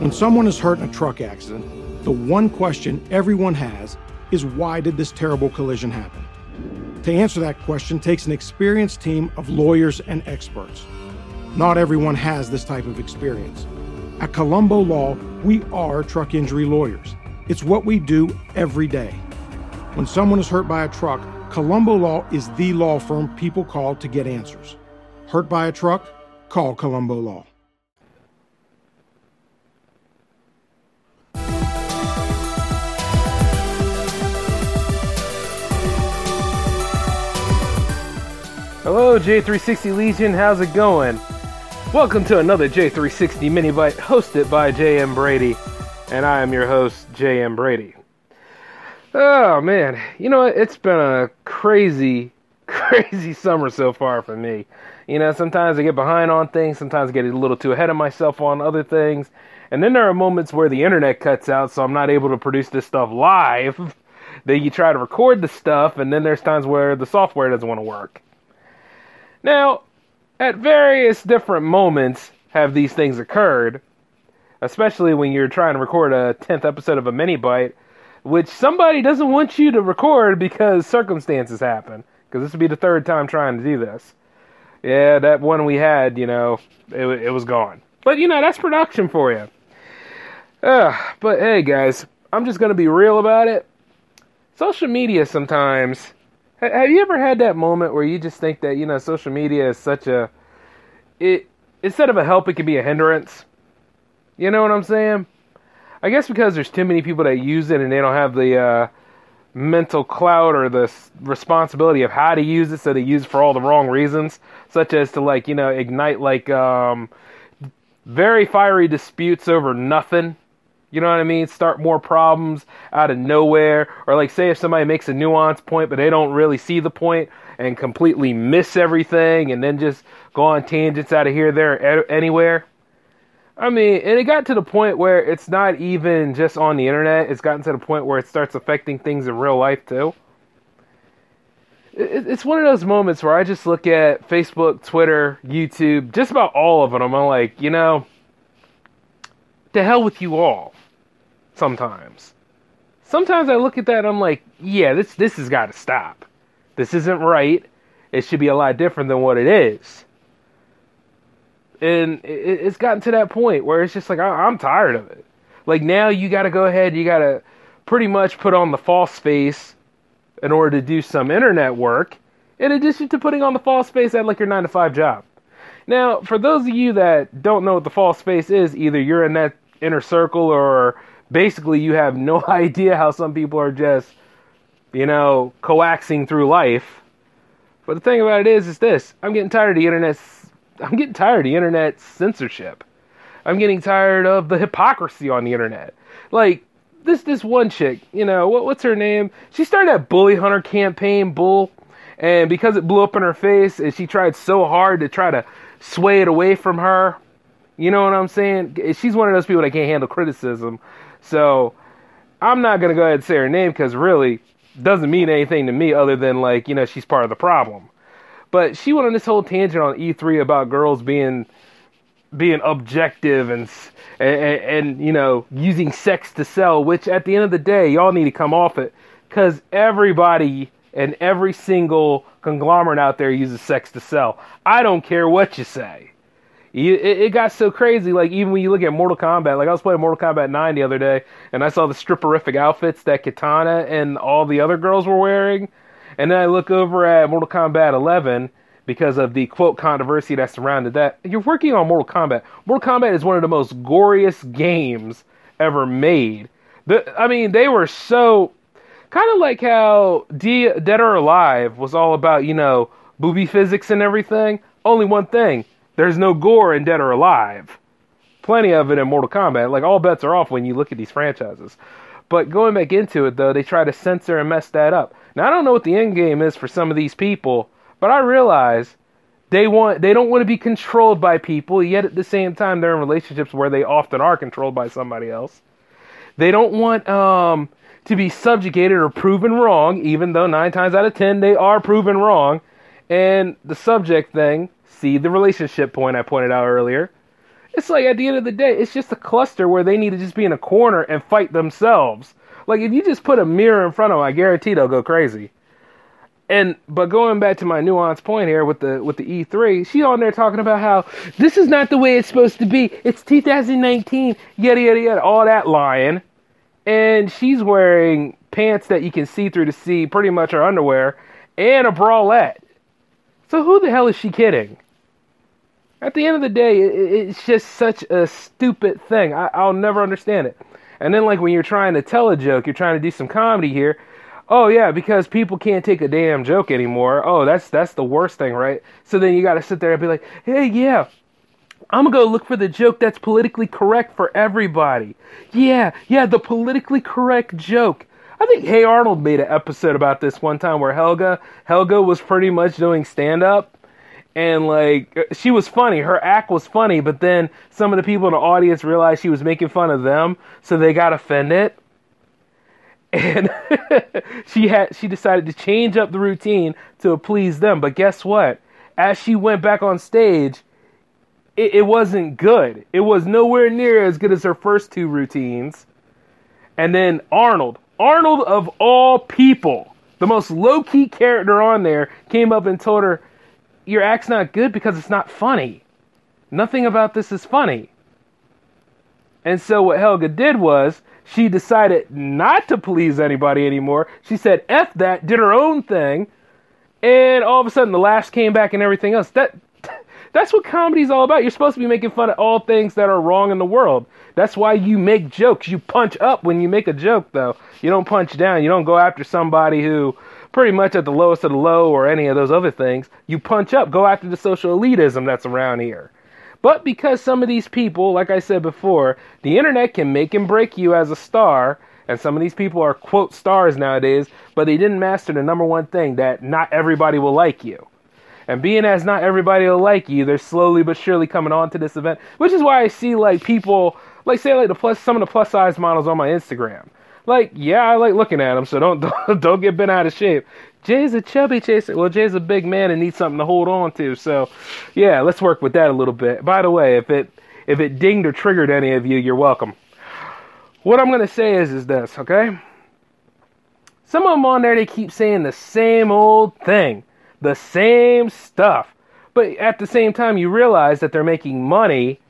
When someone is hurt in a truck accident, the one question everyone has is why did this terrible collision happen? To answer that question takes an experienced team of lawyers and experts. Not everyone has this type of experience. At Colombo Law, we are truck injury lawyers. It's what we do every day. When someone is hurt by a truck, Colombo Law is the law firm people call to get answers. Hurt by a truck? Call Colombo Law. Hello, J360 Legion. How's it going? Welcome to another J360 mini bite hosted by JM Brady, and I am your host, JM Brady. Oh man, you know it's been a crazy, crazy summer so far for me. You know, sometimes I get behind on things, sometimes I get a little too ahead of myself on other things, and then there are moments where the internet cuts out, so I'm not able to produce this stuff live. then you try to record the stuff, and then there's times where the software doesn't want to work. Now, at various different moments have these things occurred, especially when you're trying to record a 10th episode of a mini bite, which somebody doesn't want you to record because circumstances happen. Because this would be the third time trying to do this. Yeah, that one we had, you know, it, it was gone. But, you know, that's production for you. Uh, but hey, guys, I'm just going to be real about it. Social media sometimes have you ever had that moment where you just think that you know social media is such a it instead of a help it can be a hindrance? You know what I'm saying? I guess because there's too many people that use it and they don't have the uh, mental clout or the responsibility of how to use it, so they use it for all the wrong reasons, such as to like you know ignite like um, very fiery disputes over nothing you know what I mean? Start more problems out of nowhere. Or, like, say if somebody makes a nuance point, but they don't really see the point and completely miss everything and then just go on tangents out of here, there, anywhere. I mean, and it got to the point where it's not even just on the internet, it's gotten to the point where it starts affecting things in real life, too. It's one of those moments where I just look at Facebook, Twitter, YouTube, just about all of them. I'm like, you know, to hell with you all sometimes. Sometimes I look at that I'm like, yeah, this this has got to stop. This isn't right. It should be a lot different than what it is. And it, it's gotten to that point where it's just like I, I'm tired of it. Like now you got to go ahead, you got to pretty much put on the false face in order to do some internet work, in addition to putting on the false face at like your nine to five job. Now, for those of you that don't know what the false face is, either you're in that inner circle or basically you have no idea how some people are just, you know, coaxing through life. But the thing about it is, is this: I'm getting tired of the internet. I'm getting tired of the internet censorship. I'm getting tired of the hypocrisy on the internet. Like this, this one chick, you know, what, what's her name? She started that bully hunter campaign, bull, and because it blew up in her face, and she tried so hard to try to sway it away from her. You know what I'm saying? She's one of those people that can't handle criticism. So I'm not gonna go ahead and say her name because really doesn't mean anything to me other than like you know she's part of the problem. But she went on this whole tangent on E3 about girls being being objective and, and and, you know using sex to sell. Which at the end of the day, y'all need to come off it because everybody and every single conglomerate out there uses sex to sell. I don't care what you say it, got so crazy. Like even when you look at Mortal Kombat, like I was playing Mortal Kombat Nine the other day, and I saw the stripperific outfits that Kitana and all the other girls were wearing, and then I look over at Mortal Kombat 11 because of the quote controversy that surrounded that. You're working on Mortal Kombat. Mortal Kombat is one of the most goriest games ever made. The, I mean, they were so kind of like how Dead or Alive was all about, you know, booby physics and everything. Only one thing there's no gore in Dead or Alive. Plenty of it in Mortal Kombat. Like all bets are off when you look at these franchises. But going back into it though, they try to censor and mess that up. Now I don't know what the end game is for some of these people, but I realize they want they don't want to be controlled by people, yet at the same time they're in relationships where they often are controlled by somebody else. They don't want um to be subjugated or proven wrong, even though nine times out of ten they are proven wrong. And the subject thing see the relationship point I pointed out earlier. It's like at the end of the day, it's just a cluster where they need to just be in a corner and fight themselves. Like if you just put a mirror in front of them, I guarantee they'll go crazy. And but going back to my nuanced point here with the with the E3, she on there talking about how this is not the way it's supposed to be. It's 2019, yada yada yada, all that lying. And she's wearing pants that you can see through to see pretty much her underwear and a bralette. So who the hell is she kidding? At the end of the day, it's just such a stupid thing. I, I'll never understand it. And then, like when you're trying to tell a joke, you're trying to do some comedy here. Oh yeah, because people can't take a damn joke anymore. Oh, that's that's the worst thing, right? So then you got to sit there and be like, hey, yeah, I'm gonna go look for the joke that's politically correct for everybody. Yeah, yeah, the politically correct joke. I think Hey Arnold made an episode about this one time where Helga Helga was pretty much doing stand up and like she was funny her act was funny but then some of the people in the audience realized she was making fun of them so they got offended and she had she decided to change up the routine to please them but guess what as she went back on stage it, it wasn't good it was nowhere near as good as her first two routines and then arnold arnold of all people the most low-key character on there came up and told her your act's not good because it's not funny. Nothing about this is funny. And so what Helga did was she decided not to please anybody anymore. She said F that, did her own thing, and all of a sudden the laughs came back and everything else. That that's what comedy's all about. You're supposed to be making fun of all things that are wrong in the world. That's why you make jokes. You punch up when you make a joke though. You don't punch down. You don't go after somebody who pretty much at the lowest of the low or any of those other things, you punch up, go after the social elitism that's around here. But because some of these people, like I said before, the internet can make and break you as a star, and some of these people are quote stars nowadays, but they didn't master the number one thing that not everybody will like you. And being as not everybody will like you, they're slowly but surely coming on to this event, which is why I see like people, like say like the plus some of the plus size models on my Instagram. Like, yeah, I like looking at them, so don't don't, get bent out of shape. Jay's a chubby chaser. Well, Jay's a big man and needs something to hold on to. So, yeah, let's work with that a little bit. By the way, if it if it dinged or triggered any of you, you're welcome. What I'm gonna say is is this, okay? Some of them on there they keep saying the same old thing, the same stuff, but at the same time you realize that they're making money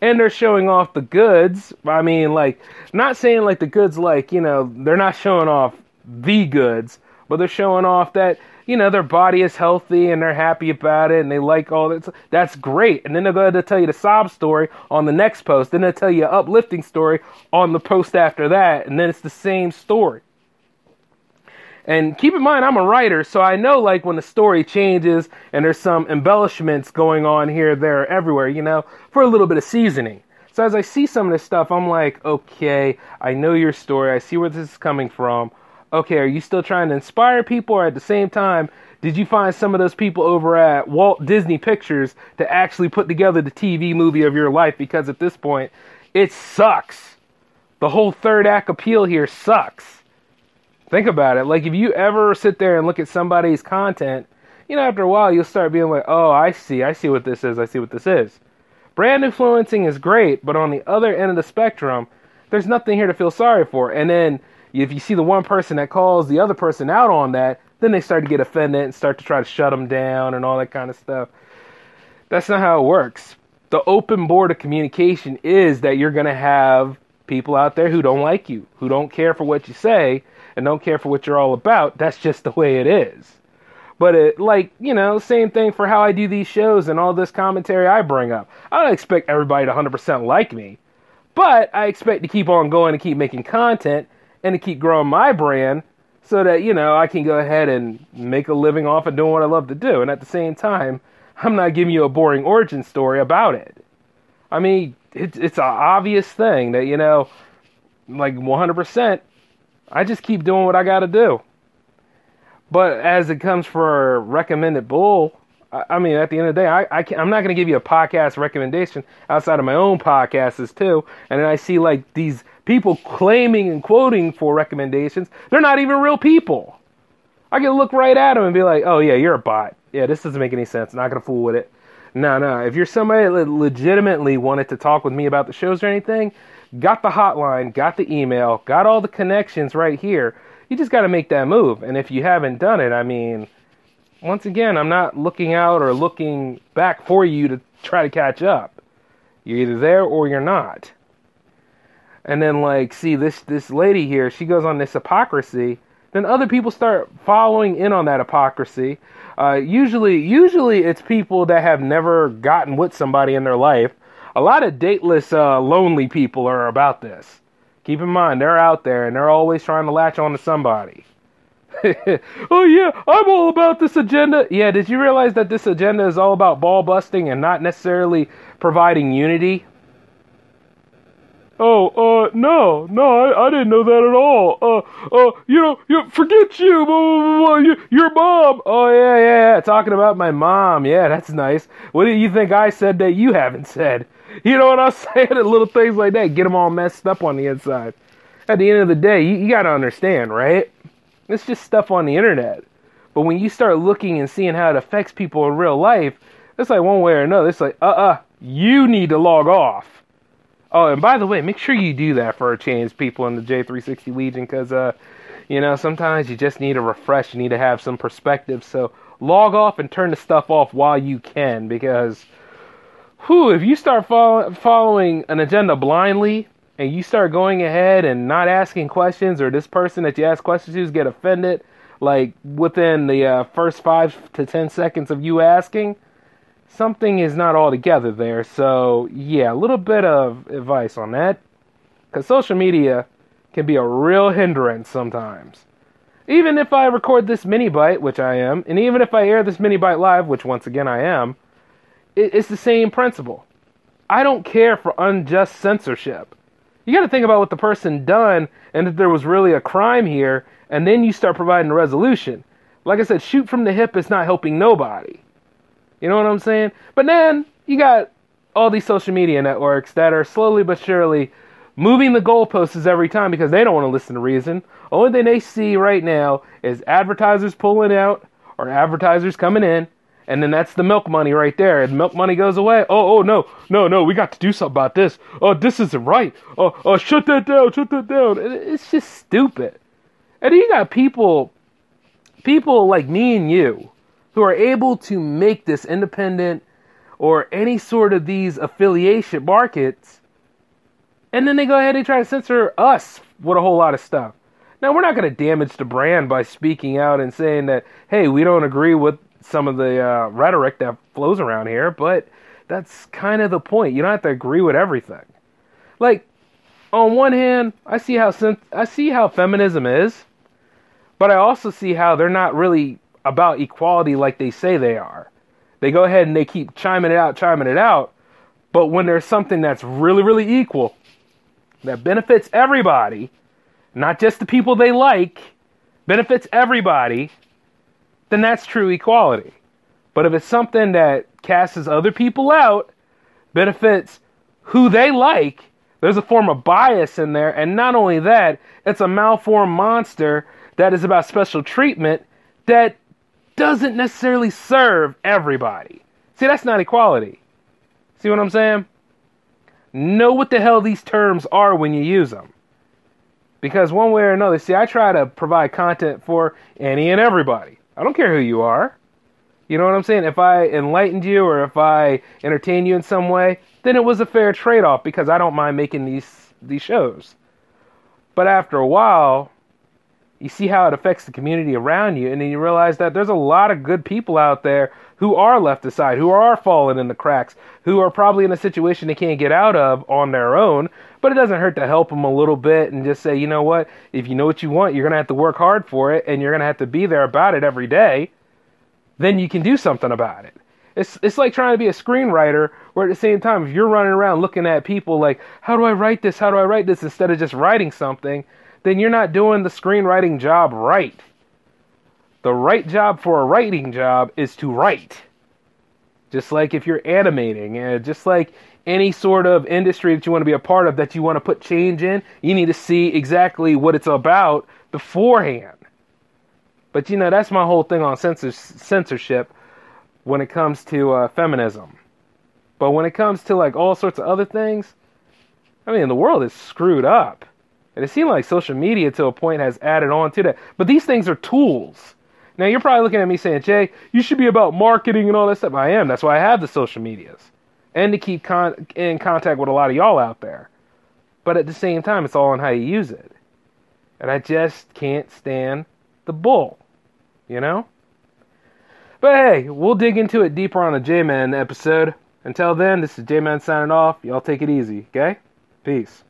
and they're showing off the goods. I mean, like, not saying like the goods, like, you know, they're not showing off the goods, but they're showing off that, you know, their body is healthy and they're happy about it and they like all that. That's great. And then they're going to tell you the sob story on the next post. Then they'll tell you an uplifting story on the post after that. And then it's the same story. And keep in mind, I'm a writer, so I know like when the story changes and there's some embellishments going on here, there, everywhere, you know, for a little bit of seasoning. So as I see some of this stuff, I'm like, okay, I know your story. I see where this is coming from. Okay, are you still trying to inspire people, or at the same time, did you find some of those people over at Walt Disney Pictures to actually put together the TV movie of your life? Because at this point, it sucks. The whole third act appeal here sucks. Think about it. Like if you ever sit there and look at somebody's content, you know, after a while you'll start being like, "Oh, I see. I see what this is. I see what this is." Brand influencing is great, but on the other end of the spectrum, there's nothing here to feel sorry for. And then if you see the one person that calls the other person out on that, then they start to get offended and start to try to shut them down and all that kind of stuff. That's not how it works. The open board of communication is that you're going to have people out there who don't like you, who don't care for what you say, and don't care for what you're all about. That's just the way it is. But it, like, you know, same thing for how I do these shows and all this commentary I bring up. I don't expect everybody to 100% like me, but I expect to keep on going and keep making content and to keep growing my brand so that, you know, I can go ahead and make a living off of doing what I love to do. And at the same time, I'm not giving you a boring origin story about it. I mean, it's it's an obvious thing that, you know, like 100%, I just keep doing what I got to do. But as it comes for recommended bull, I, I mean, at the end of the day, I, I am not going to give you a podcast recommendation outside of my own podcasts too. And then I see like these people claiming and quoting for recommendations. They're not even real people. I can look right at them and be like, "Oh yeah, you're a bot. Yeah, this doesn't make any sense. not to fool with it." No, no. If you're somebody that legitimately wanted to talk with me about the shows or anything, got the hotline, got the email, got all the connections right here. You just got to make that move. And if you haven't done it, I mean, once again, I'm not looking out or looking back for you to try to catch up. You're either there or you're not. And then like, see this this lady here, she goes on this hypocrisy. Then other people start following in on that hypocrisy. Uh, usually, usually it's people that have never gotten with somebody in their life. A lot of dateless, uh, lonely people are about this. Keep in mind, they're out there and they're always trying to latch on to somebody. oh yeah, I'm all about this agenda. Yeah, did you realize that this agenda is all about ball busting and not necessarily providing unity? Oh, uh, no, no, I, I didn't know that at all. Uh, uh, you know, you forget you, blah, blah, blah, your mom. Oh yeah, yeah, yeah, talking about my mom. Yeah, that's nice. What do you think I said that you haven't said? You know what I'm saying? little things like that get them all messed up on the inside. At the end of the day, you, you got to understand, right? It's just stuff on the internet. But when you start looking and seeing how it affects people in real life, it's like one way or another. It's like, uh uh you need to log off. Oh, and by the way, make sure you do that for a change, people in the J360 Legion, because, uh, you know, sometimes you just need a refresh. You need to have some perspective. So log off and turn the stuff off while you can, because, whew, if you start follow- following an agenda blindly, and you start going ahead and not asking questions, or this person that you ask questions to get offended, like within the uh, first five to ten seconds of you asking, something is not all together there. So, yeah, a little bit of advice on that. Because social media can be a real hindrance sometimes. Even if I record this mini bite, which I am, and even if I air this mini bite live, which once again I am, it's the same principle. I don't care for unjust censorship you got to think about what the person done and if there was really a crime here, and then you start providing a resolution. Like I said, shoot from the hip is not helping nobody. You know what I'm saying? But then you got all these social media networks that are slowly but surely moving the goalposts every time because they don't want to listen to reason. Only thing they see right now is advertisers pulling out or advertisers coming in and then that's the milk money right there. And milk money goes away. Oh, oh no, no, no, we got to do something about this. Oh, this isn't right. Oh, oh, shut that down, shut that down. It's just stupid. And you got people, people like me and you, who are able to make this independent or any sort of these affiliation markets, and then they go ahead and try to censor us with a whole lot of stuff. Now, we're not going to damage the brand by speaking out and saying that, hey, we don't agree with some of the uh, rhetoric that flows around here, but that's kind of the point. You don't have to agree with everything. Like, on one hand, I see how I see how feminism is, but I also see how they're not really about equality like they say they are. They go ahead and they keep chiming it out, chiming it out, but when there's something that's really, really equal, that benefits everybody, not just the people they like, benefits everybody, then that's true equality. But if it's something that casts other people out, benefits who they like, there's a form of bias in there. And not only that, it's a malformed monster that is about special treatment that doesn't necessarily serve everybody. See, that's not equality. See what I'm saying? Know what the hell these terms are when you use them. Because one way or another, see, I try to provide content for any and everybody. I don't care who you are. You know what I'm saying? If I enlightened you or if I entertain you in some way, then it was a fair trade-off because I don't mind making these these shows. But after a while, you see how it affects the community around you, and then you realize that there's a lot of good people out there who are left aside, who are falling in the cracks, who are probably in a situation they can't get out of on their own. But it doesn't hurt to help them a little bit and just say, you know what? If you know what you want, you're going to have to work hard for it, and you're going to have to be there about it every day. Then you can do something about it. It's it's like trying to be a screenwriter, where at the same time, if you're running around looking at people like, how do I write this? How do I write this? Instead of just writing something, then you're not doing the screenwriting job right. The right job for a writing job is to write. Just like if you're animating, and just like any sort of industry that you want to be a part of that you want to put change in, you need to see exactly what it's about beforehand. But you know, that's my whole thing on censorship when it comes to uh, feminism. But when it comes to like all sorts of other things, I mean, the world is screwed up. And it seems like social media to a point has added on to that. But these things are tools. Now you're probably looking at me saying, Jay, you should be about marketing and all that stuff. I am. That's why I have the social medias. And to keep con- in contact with a lot of y'all out there. But at the same time, it's all on how you use it. And I just can't stand the bull. You know? But hey, we'll dig into it deeper on the J Man episode. Until then, this is J Man signing off. Y'all take it easy, okay? Peace.